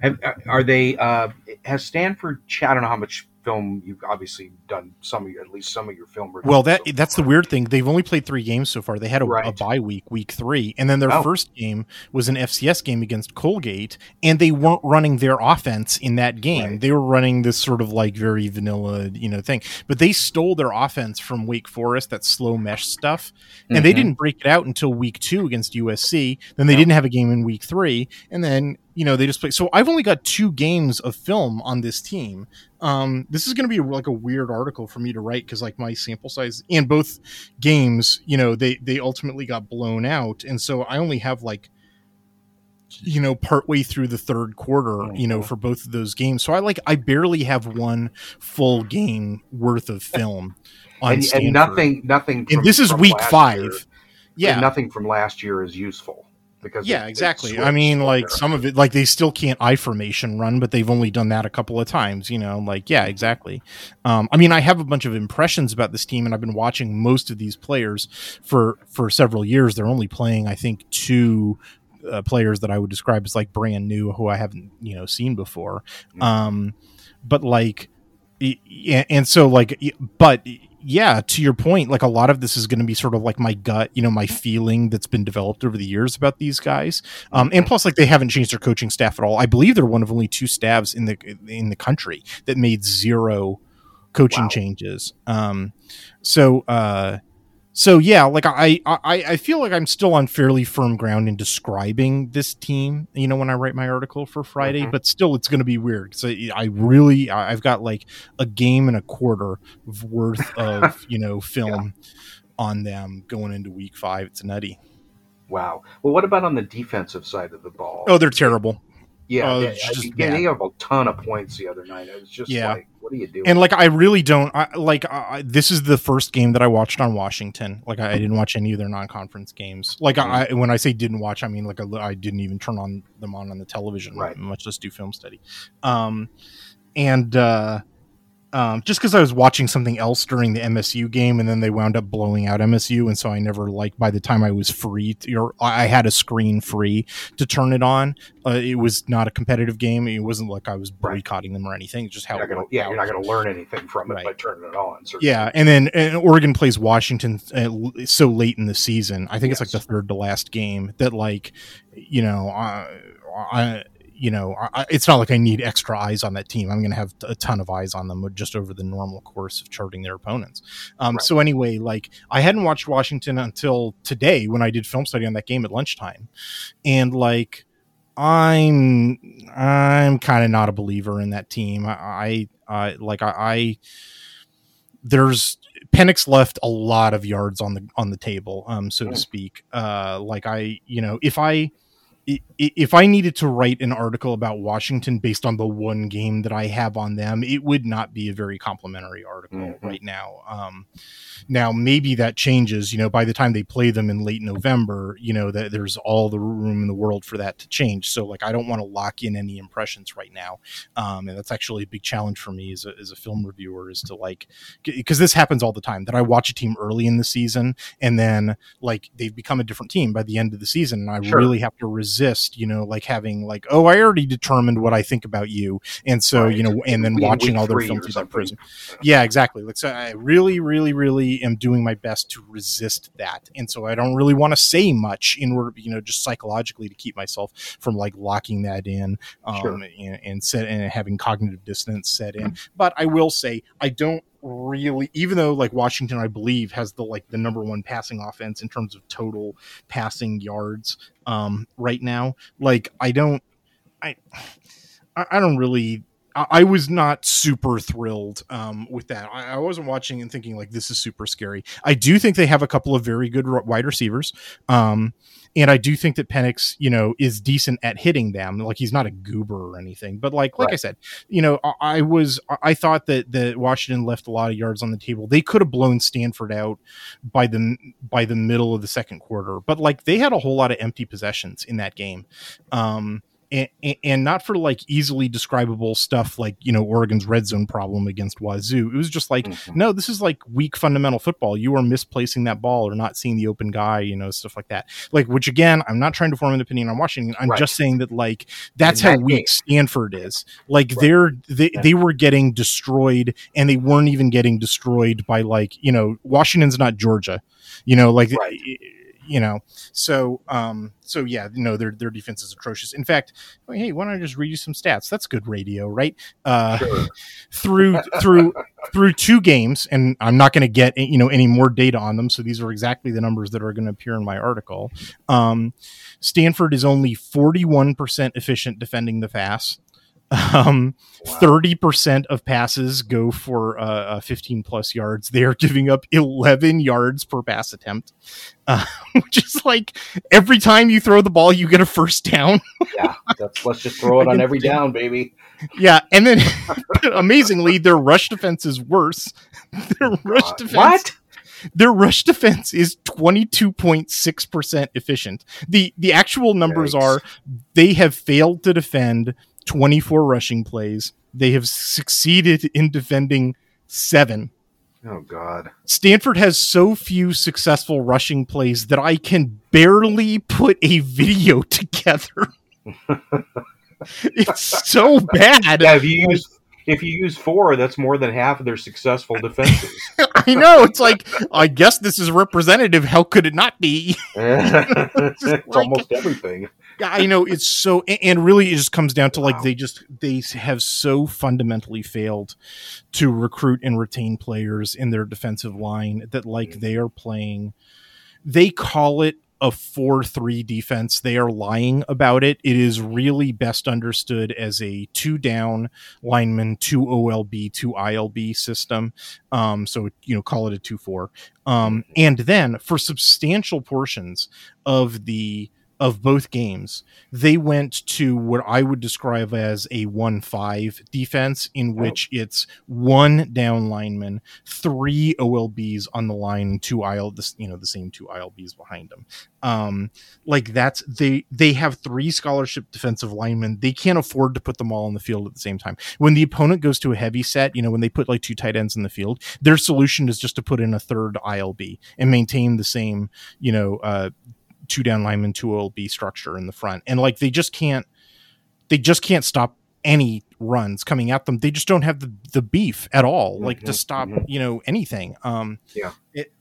Have, are they uh, has stanford i don't know how much film you've obviously done some of your at least some of your film
well that so that's the weird thing they've only played three games so far they had a, right. a bye week week three and then their oh. first game was an fcs game against colgate and they weren't running their offense in that game right. they were running this sort of like very vanilla you know thing but they stole their offense from wake forest that slow mesh stuff and mm-hmm. they didn't break it out until week two against usc then they no. didn't have a game in week three and then you know they just play so i've only got two games of film on this team. Um this is going to be like a weird article for me to write because like my sample size and both games you know they they ultimately got blown out and so i only have like you know partway through the third quarter you know for both of those games. So i like i barely have one full game worth of film
on and, and nothing nothing
from, and this is week five. year,
yeah. nothing from last year is useful
because yeah, it, exactly. I mean, like there. some of it, like they still can't I formation run, but they've only done that a couple of times. You know, like yeah, exactly. Um, I mean, I have a bunch of impressions about this team, and I've been watching most of these players for for several years. They're only playing, I think, two uh, players that I would describe as like brand new, who I haven't you know seen before. Mm-hmm. Um, but like, and so like, but yeah, to your point, like a lot of this is going to be sort of like my gut, you know, my feeling that's been developed over the years about these guys. Um, and plus, like they haven't changed their coaching staff at all. I believe they're one of only two staffs in the in the country that made zero coaching wow. changes. Um, so uh, so yeah, like I, I I feel like I'm still on fairly firm ground in describing this team. You know, when I write my article for Friday, mm-hmm. but still, it's going to be weird because I, I, really I've got like a game and a quarter worth of you know film yeah. on them going into week five. It's nutty.
Wow. Well, what about on the defensive side of the ball?
Oh, they're terrible.
Yeah, uh, just, yeah, they have a ton of points the other night. It was just yeah. like, what are you doing?
And like, I really don't I, like. I, this is the first game that I watched on Washington. Like, I, I didn't watch any of their non-conference games. Like, mm-hmm. I when I say didn't watch, I mean like I, didn't even turn on them on on the television. Right. Much less do film study. Um, and uh, um, just because I was watching something else during the MSU game, and then they wound up blowing out MSU, and so I never like. By the time I was free, to, or I had a screen free to turn it on. Uh, it was not a competitive game. It wasn't like I was boycotting them or anything. Just how.
You're gonna, yeah, out. you're not going to learn anything from it right. by turning it on.
Certainly. Yeah, and then and Oregon plays Washington uh, so late in the season. I think yes. it's like the third to last game that, like, you know, uh, I you know, I, it's not like I need extra eyes on that team. I'm going to have a ton of eyes on them just over the normal course of charting their opponents. Um, right. So anyway, like I hadn't watched Washington until today when I did film study on that game at lunchtime, and like I'm I'm kind of not a believer in that team. I, I, I like I, I there's Penix left a lot of yards on the on the table, um, so to speak. Uh, like I, you know, if I if I needed to write an article about Washington based on the one game that I have on them, it would not be a very complimentary article mm-hmm. right now. Um, now, maybe that changes. You know, by the time they play them in late November, you know that there's all the room in the world for that to change. So, like, I don't want to lock in any impressions right now, um, and that's actually a big challenge for me as a, as a film reviewer is to like because this happens all the time that I watch a team early in the season and then like they've become a different team by the end of the season, and I sure. really have to resist resist, you know, like having like, oh, I already determined what I think about you, and so
Right.
you know, and then
In
watching all their
three
films that
something.
Yeah, exactly. Like, so I really, really, really am doing my best to resist that, and so I don't really want to say much in order, you know, just psychologically to keep myself from like locking that in, um,
Sure.
and, and set and having cognitive dissonance set in. But I will say, I don't really, even though like Washington, I believe has the like the number one passing offense in terms of total passing yards, um, right now. Like, I don't, I, I don't really. I I was not super thrilled um, with that. I, I wasn't watching and thinking like this is super scary. I do think they have a couple of very good wide receivers, um, and I do think that Penix, you know, is decent at hitting them. Like he's not a goober or anything, but like like I said, you know, I, I was I- I thought that that Washington left a lot of yards on the table. They could have blown Stanford out by the by the middle of the second quarter, but like they had a whole lot of empty possessions in that game. Um, and, and not for like easily describable stuff like you know Oregon's red zone problem against Wazoo. It was just like
Mhm.
no, this is like weak fundamental football. You are misplacing that ball or not seeing the open guy, you know, stuff like that. Like, which again, I'm not trying to form an opinion on Washington. I'm
Right.
just saying that like that's
In
how weak
game.
Stanford is. Like
Right.
they're they,
Yeah.
they were getting destroyed and they weren't even getting destroyed by like, you know, Washington's not Georgia. You know, like
Right.
You know. So um so yeah, no, their their defense is atrocious. In fact, oh, hey, why don't I just read you some stats? That's good radio, right? Uh
Sure.
through through through two games and i'm not going to get you know any more data on them so these are exactly the numbers that are going to appear in my article um, stanford is only 41% efficient defending the pass um,
Wow.
30% of passes go for uh, uh, 15 plus yards they are giving up 11 yards per pass attempt uh, which is like every time you throw the ball you get a first down
yeah, that's, let's just throw it on every down, baby.
yeah, and then amazingly, their rush defense is worse. Their rush
Uh,
defense,
what?
Their rush defense is twenty two point six percent efficient. the The actual numbers
Yikes.
are they have failed to defend twenty four rushing plays. They have succeeded in defending seven.
Oh God.
Stanford has so few successful rushing plays that I can barely put a video together. it's so bad.
Yeah, if you use if you use four, that's more than half of their successful defenses.
I know. It's like, I guess this is representative. How could it not be?
it's
like-
almost everything.
I know. It's so, and really, it just comes down to like
Wow.
they just they have so fundamentally failed to recruit and retain players in their defensive line that like
Mhm.
they are playing. They call it a four-three defense. They are lying about it. It is really best understood as a two down lineman, two OLB, two ILB system. Um, so you know, call it a two four. Um, and then for substantial portions of the of both games, they went to what I would describe as a one five defense, in
Oh.
which it's one down lineman, three OLBs on the line, two IL, this you know the same two ILBs behind them. Um, like that's they they have three scholarship defensive linemen. They can't afford to put them all on the field at the same time. When the opponent goes to a heavy set, you know when they put like two tight ends in the field, their solution is just to put in a third ILB and maintain the same you know uh, two down linemen, two OLB structure in the front, and like they just can't they just can't stop any runs coming at them. They just don't have the, the beef at all, like to
Mhm,
stop
mhm.
you know anything. Um,
Yeah.
it.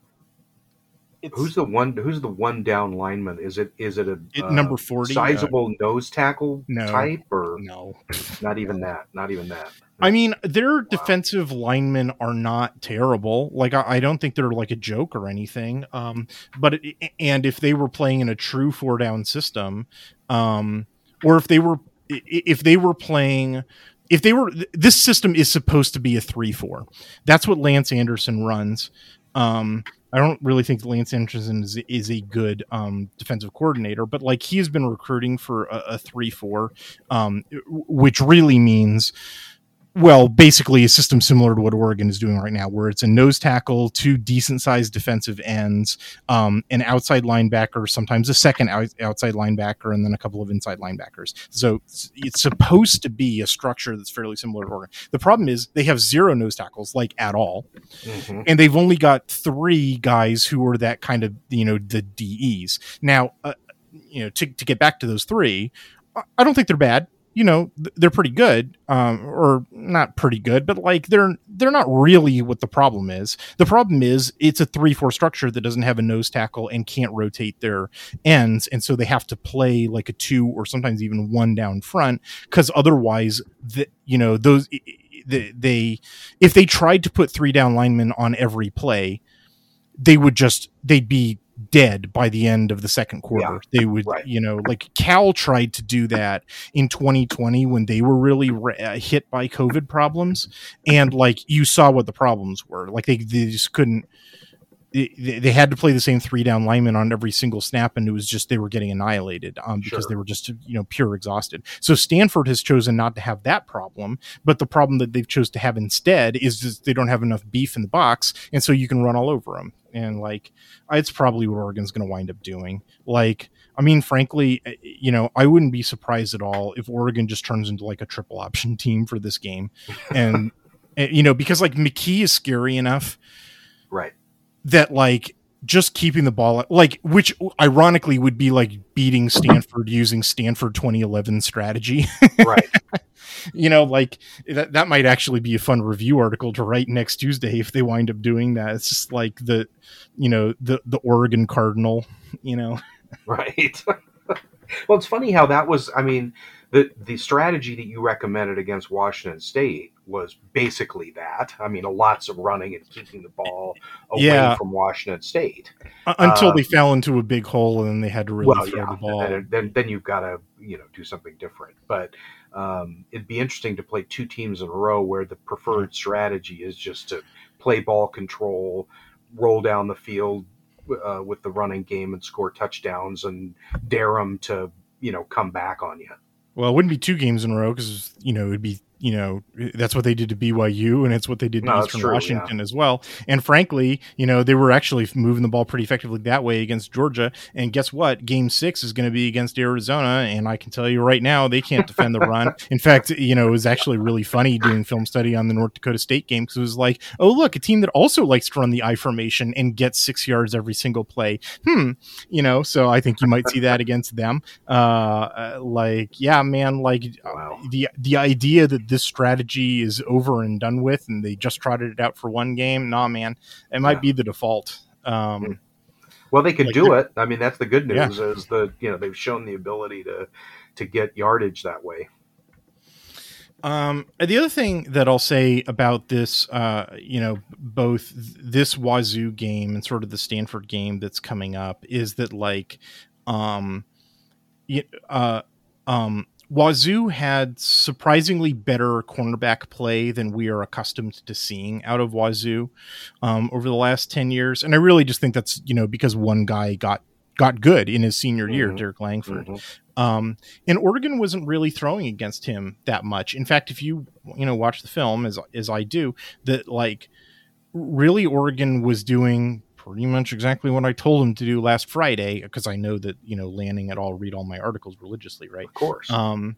It's,
Who's the one? Who's the one down lineman? Is it is it a
it-
uh,
number forty? uh,
sizable nose tackle
no.
type or
no,
not even that? Not even that.
I mean, their defensive linemen are not terrible. Like, I, I don't think they're like a joke or anything. Um, but it, and if they were playing in a true four down system, um, or if they were if they were playing if they were this system is supposed to be a 3-4 that's what lance anderson runs um i don't really think lance anderson is, is a good um defensive coordinator but like he has been recruiting for a, a 3-4 um which really means well, basically a system similar to what Oregon is doing right now, where it's a nose tackle, two decent sized defensive ends, um, an outside linebacker, sometimes a second out- outside linebacker, and then a couple of inside linebackers. So it's, it's supposed to be a structure that's fairly similar to Oregon. The problem is they have zero nose tackles, like at all,
Mhm.
and they've only got three guys who are that kind of you know the DEs. Now, uh, you know to, to get back to those three i don't think they're bad you know they're pretty good um, or not pretty good but like they're they're not really what the problem is. The problem is it's a 3-4 structure that doesn't have a nose tackle and can't rotate their ends and so they have to play like a two or sometimes even one down front because otherwise the, you know those they if they tried to put three down linemen on every play they would just they'd be dead by the end of the second quarter. Yeah, they would, right. you know, like Cal tried to do that in 2020 when they were really re- uh, hit by COVID problems, and like you saw what the problems were. Like they, they just couldn't. They, they had to play the same three down lineman on every single snap, and it was just they were getting annihilated um, because sure. they were just you know pure exhausted. So Stanford has chosen not to have that problem, but the problem that they've chose to have instead is just they don't have enough beef in the box, and so you can run all over them and like it's probably what Oregon's going to wind up doing. Like, I mean, frankly, eh, you know, I wouldn't be surprised at all if Oregon just turns into like a triple option team for this game, and eh, you know, because like McKee is scary enough,
right?
That like just keeping the ball like which ironically would be like beating Stanford using Stanford 2011 strategy.
right.
you know, like that that might actually be a fun review article to write next Tuesday if they wind up doing that. It's just like the you know, the the Oregon Cardinal, you know.
Right. well, it's funny how that was I mean, the the strategy that you recommended against Washington State was basically that. I mean, lots of running and keeping the ball away yeah. from Washington State
until um, they fell into a big hole and then they had to really well, throw yeah, the ball.
Then, then, then you've got to you know do something different. But um, it'd be interesting to play two teams in a row where the preferred strategy is just to play ball control, roll down the field uh, with the running game and score touchdowns and dare them to you know come back on you.
Well, it wouldn't be two games in a row because you know it'd be you know that's what they did to BYU and it's what they did to no, Eastern true, Washington yeah. as well. And frankly, you know they were actually moving the ball pretty effectively that way against Georgia. And guess what? Game six is going to be against Arizona, and I can tell you right now they can't defend the run. In fact, you know it was actually really funny doing film study on the North Dakota State game because it was like, oh look, a team that also likes to run the I formation and get six yards every single play. Hmm, you know, so I think you might see that against them. Uh, uh like yeah, man, like wow. the the idea that this strategy is over and done with and they just trotted it out for one game, nah, man, it might yeah. be the default. Um, hmm.
well, they could like do it. I mean, that's the good news yeah. is the you know they've shown the ability to to get yardage that way.
Um, the other thing that I'll say about this, uh, you know, both this Wazoo game and sort of the Stanford game that's coming up is that like, um, uh, um, Wazoo had surprisingly better cornerback play than we are accustomed to seeing out of Wazoo um, over the last ten years, and I really just think that's you know because one guy got got good in his senior mm-hmm. year, Derrick Langford. Mm-hmm. Um, and Oregon wasn't really throwing against him that much. In fact, if you you know watch the film as as I do, that like really Oregon was doing pretty much exactly what I told him to do last Friday because I know that you know Lanning at all read all my articles religiously, right? Of
course.
Um,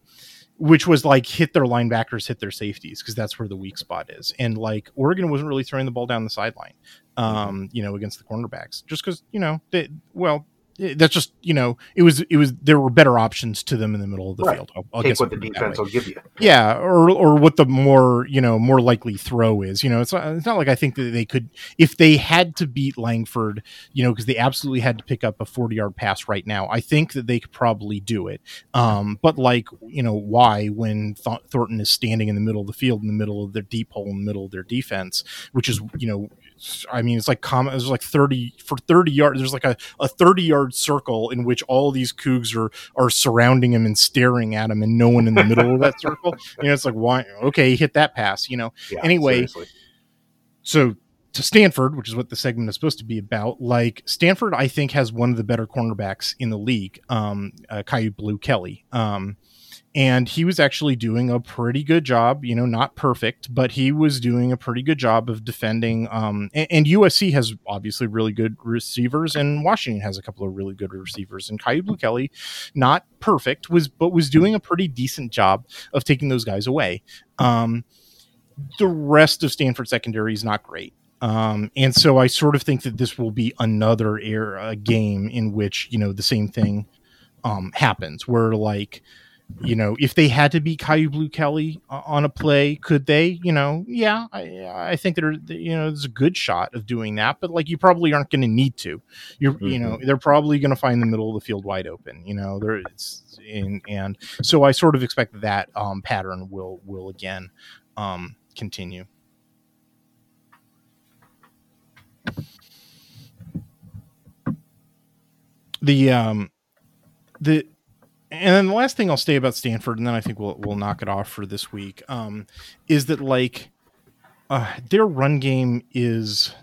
which was like hit their linebackers, hit their safeties because that's where the weak spot is. And like Oregon wasn't really throwing the ball down the sideline, um, mm-hmm. you know, against the cornerbacks just because you know they well that's just you know it was it was there were better options to them in the middle of the right. field.
I'll, I'll Take what the defense will give you.
Yeah, or or what the more you know more likely throw is. You know, it's not, it's not like I think that they could if they had to beat Langford, you know, because they absolutely had to pick up a forty yard pass right now. I think that they could probably do it. Um, but like you know, why when Th- Thornton is standing in the middle of the field in the middle of their deep hole in the middle of their defense, which is you know I mean, it's like common. There's like thirty for thirty yards. There's like a, a thirty yard circle in which all these cougs are are surrounding him and staring at him, and no one in the middle of that circle. You know, it's like why? Okay, he hit that pass. You know. Yeah, anyway, seriously. so to Stanford, which is what the segment is supposed to be about. Like Stanford, I think has one of the better cornerbacks in the league. Um, uh, Kyu Blu Kelly. Um, and he was actually doing a pretty good job you know not perfect but he was doing a pretty good job of defending um, and, and, usc has obviously really good receivers and washington has a couple of really good receivers and Kyu Blu Kelly not perfect was but was doing a pretty decent job of taking those guys away. Um, the rest of stanford secondary is not great. Um, and so I sort of think that this will be another uh, game in which you know the same thing um, happens where like you know, if they had to be Kyu Blu Kelly on a play, could they? You know, yeah, I, I think there, you know, there's a good shot of doing that, but like you probably aren't going to need to. You're, mm-hmm. you know, mm-hmm. they're probably going to find the middle of the field wide open. You know, there it's in, and so I sort of expect that um, pattern will will again um, continue. The um the and then the last thing I'll say about Stanford, and then I think we'll we'll knock it off for this week, um, is that like uh, their run game is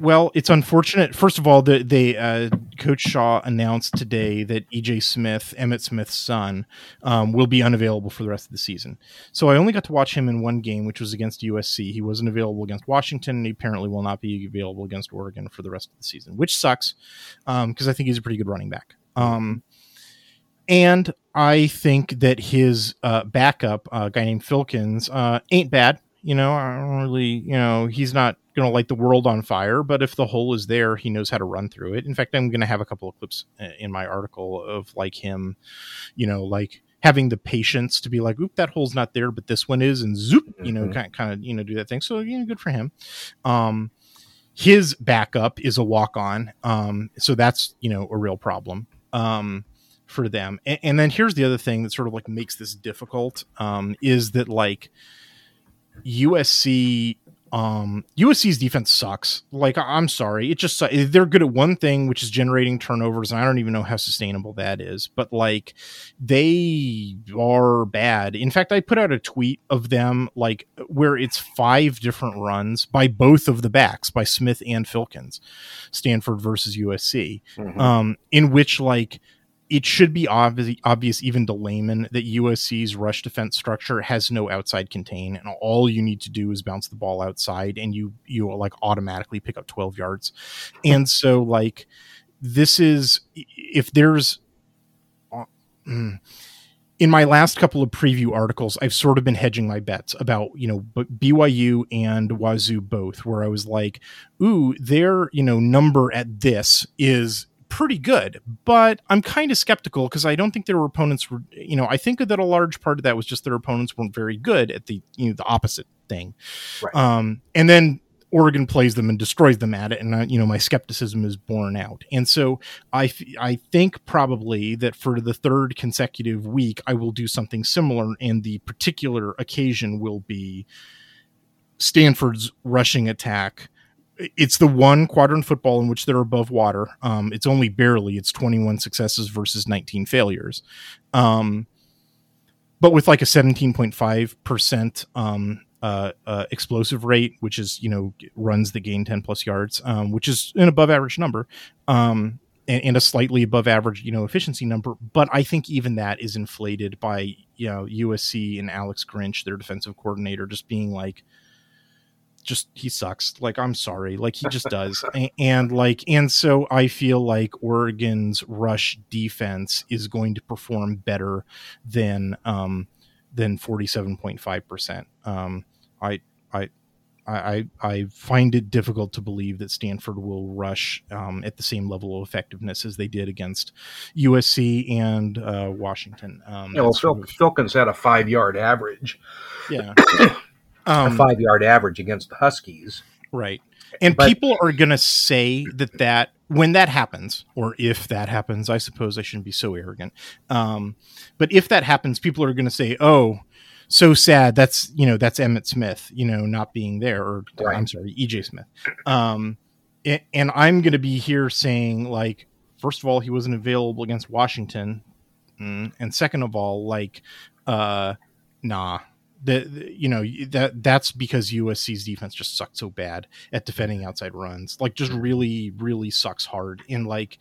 well, it's unfortunate. First of all, the, they uh, Coach Shaw announced today that EJ Smith, Emmitt Smith's son, um, will be unavailable for the rest of the season. So I only got to watch him in one game, which was against USC. He wasn't available against Washington, and he apparently will not be available against Oregon for the rest of the season, which sucks because um, I think he's a pretty good running back. Um, and I think that his uh, backup, uh, a guy named Filkins, uh, ain't bad. You know, I don't really, you know, he's not going to light the world on fire, but if the hole is there, he knows how to run through it. In fact, I'm going to have a couple of clips uh, in my article of like him, you know, like having the patience to be like, oop, that hole's not there, but this one is, and zoop, you know, mm-hmm. kind, kind of, you know, do that thing. So, you know, good for him. Um, his backup is a walk on. Um, so that's, you know, a real problem um, for them. And, and, then here's the other thing that sort of like makes this difficult um, is that like USC um USC's defense sucks. Like I'm sorry, it just they're good at one thing, which is generating turnovers, and I don't even know how sustainable that is. But like they are bad. In fact, I put out a tweet of them like where it's five different runs by both of the backs, by Smith and Filkins, Stanford versus USC, mm-hmm. um, in which like it should be obvious, obvious even to layman that USC's rush defense structure has no outside contain, and all you need to do is bounce the ball outside, and you you like automatically pick up twelve yards. And so, like, this is if there's uh, mm, in my last couple of preview articles, I've sort of been hedging my bets about, you know, BYU and Wazoo both, where I was like, ooh, their, you know, number at this is pretty good, but I'm kind of skeptical because I don't think their opponents were, you know, I think that a large part of that was just their opponents weren't very good at the, you know, the opposite thing. Right. Um, and then Oregon plays them and destroys them at it, and uh, you know my skepticism is borne out. And so I I think probably that for the third consecutive week I will do something similar, and the particular occasion will be Stanford's rushing attack it's the one quadrant football in which they're above water. Um, it's only barely. It's 21 successes versus 19 failures. Um, but with like a 17.5 percent um, uh, uh, explosive rate, which is you know runs the gain 10 plus yards, um, which is an above average number, um, and, and, a slightly above average you know efficiency number. But I think even that is inflated by you know USC and Alex Grinch, their defensive coordinator, just being like just he sucks. Like I'm sorry, like he just does. and, and, like and so I feel like Oregon's rush defense is going to perform better than um than 47.5%. Um I I I, I find it difficult to believe that Stanford will rush um, at the same level of effectiveness as they did against USC and uh, Washington. Um,
yeah, well, Phil, of, Filkins had a five yard average.
Yeah.
um, a five yard average against the Huskies.
Right. And but, people are going to say that that when that happens, or if that happens, I suppose I shouldn't be so arrogant. Um, but if that happens, people are going to say, "Oh, so sad." That's you know that's Emmitt Smith, you know, not being there, or right. I'm sorry, EJ Smith. Um, and I'm going to be here saying like, first of all, he wasn't available against Washington, mm, and second of all, like, uh, nah, the, you know that that's because USC's defense just sucked so bad at defending outside runs. Like just really really sucks hard. And like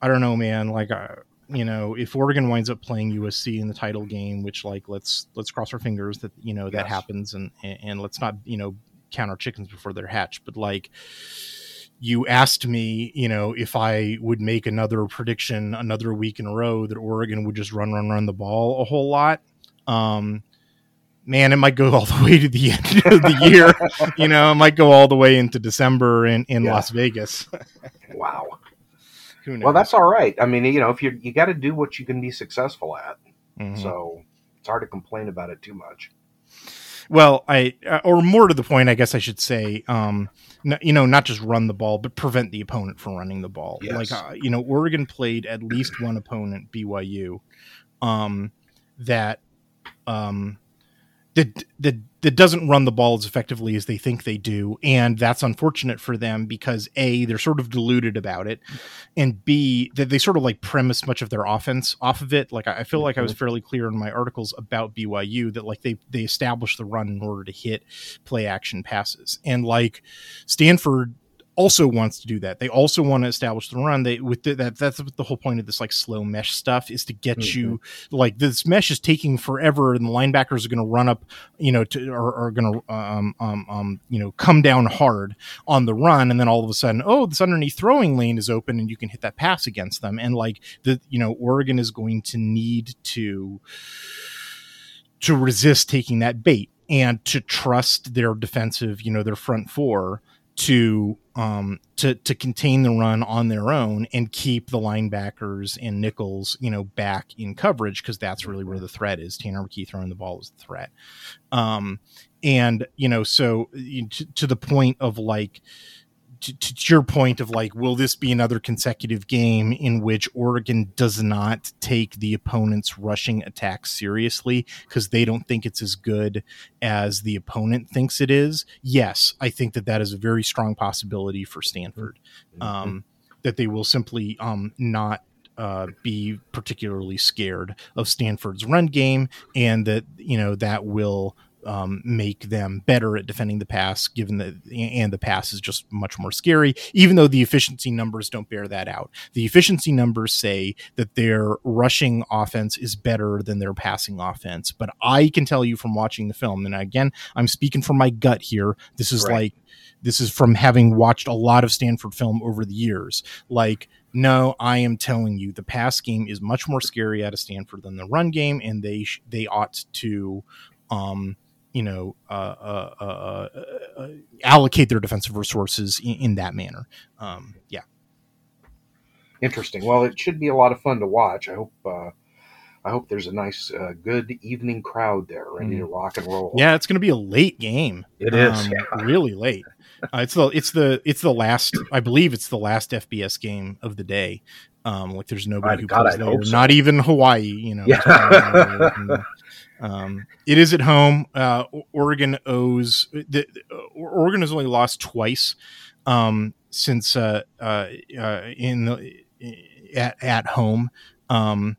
I don't know, man. Like uh, you know, if Oregon winds up playing USC in the title game, which like let's let's cross our fingers that you know that yes. happens, and, and and let's not you know count our chickens before they're hatched. But like you asked me, you know, if I would make another prediction another week in a row that Oregon would just run, run, run the ball a whole lot. Um, man, it might go all the way to the end of the year. you know, it might go all the way into December in, in yeah. Las Vegas.
wow. Well, that's all right. I mean, you know, if you you got to do what you can be successful at,
Mhm.
so it's hard to complain about it too much.
Well, I uh, or more to the point, I guess I should say, um, you know, not just run the ball, but prevent the opponent from running the ball.
Yes.
Like, uh, you know, Oregon played at least one opponent, BYU, um, that, um, that that that doesn't run the ball as effectively as they think they do, and that's unfortunate for them because a they're sort of deluded about it, and b that they sort of like premise much of their offense off of it. Like I feel like I was mm-hmm. fairly clear in my articles about BYU that like they they established the run in order to hit play action passes, and like Stanford also wants to do that. They also want to establish the run. They with the, that that's the whole point of this like slow mesh stuff is to get you like this mesh is taking forever, and the linebackers are going to run up, you know, to are, are going to um, um um you know come down hard on the run, and then all of a sudden, oh, this underneath throwing lane is open, and you can hit that pass against them, and like the you know Oregon is going to need to to resist taking that bait and to trust their defensive, you know, their front four to um to to contain the run on their own and keep the linebackers and nickels you know back in coverage because that's really where the threat is. Tanner mckee throwing the ball is the threat. Um and you know so to, to the point of like to, to your point of like will this be another consecutive game in which oregon does not take the opponent's rushing attack seriously because they don't think it's as good as the opponent thinks it is? Yes i think that that is a very strong possibility for stanford. Um, that they will simply um, not uh, be particularly scared of Stanford's run game, and that you know that will um, make them better at defending the pass, given that and the pass is just much more scary. Even though the efficiency numbers don't bear that out, the efficiency numbers say that their rushing offense is better than their passing offense. But I can tell you from watching the film, and again, I'm speaking from my gut here. This is
Right.
like this is from having watched a lot of Stanford film over the years. Like, no, I am telling you, the pass game is much more scary out of Stanford than the run game, and they sh- they ought to, um, you know, uh, uh, uh, uh, uh, allocate their defensive resources in, in that manner. Um, yeah,
Interesting. Well, it should be a lot of fun to watch. I hope. Uh, I hope there's a nice, uh, good evening crowd there, ready to rock and roll.
yeah, it's going to be a late game.
It is,
um,
yeah.
really late. Uh, it's the it's the it's the last. I believe it's the last FBS game of the day. Um, like there's nobody who
God,
plays there,
so.
not even Hawaii. You know,
Yeah.
um, it is at home. Uh, Oregon owes the, the- Oregon has only lost twice um, since uh, uh, uh, in the at, at home. Um,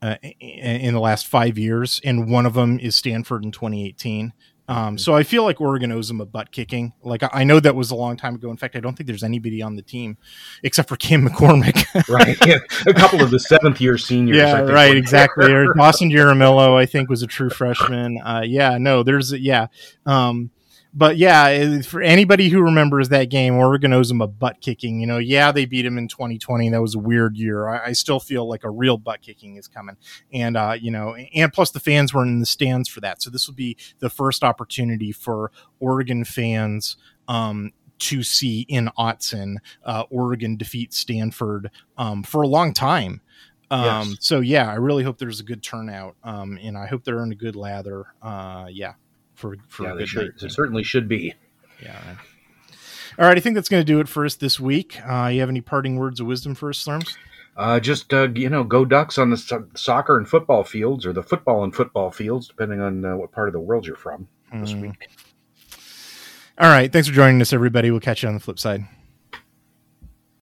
uh, in the last five years, and one of them is Stanford in 2018. Um, so I feel like Oregon owes them a butt kicking. Like I I know that was a long time ago. In fact, I don't think there's anybody on the team except for Cam McCormick.
right. Yeah. A couple of the seventh year seniors. I
yeah, right, exactly. Or Dawson Jaramillo, I think, was a true freshman. Uh, yeah, no, there's yeah, um, but yeah, for anybody who remembers that game, Oregon owes them a butt kicking. You know, yeah, they beat him in 2020. That was a weird year. I, I still feel like a real butt kicking is coming, and uh, you know, and plus the fans weren't in the stands for that, so this will be the first opportunity for Oregon fans. Um, to see in Autzen, uh, Oregon defeat Stanford um, for a long time. Um,
Yes.
So yeah, I really hope there's a good turnout, um, and I hope they're in a good lather. Uh, yeah, for for
Yeah, they,
good
should, they certainly should be.
Yeah. All right, I think that's going to do it for us this week. Uh, you have any parting words of wisdom for us, Slurms?
Uh, just uh, you know, go Ducks on the so- soccer and football fields, or the football and football fields, depending on uh, what part of the world you're from this
Mm.
week.
All right, thanks for joining us, everybody. We'll catch you on the flip side.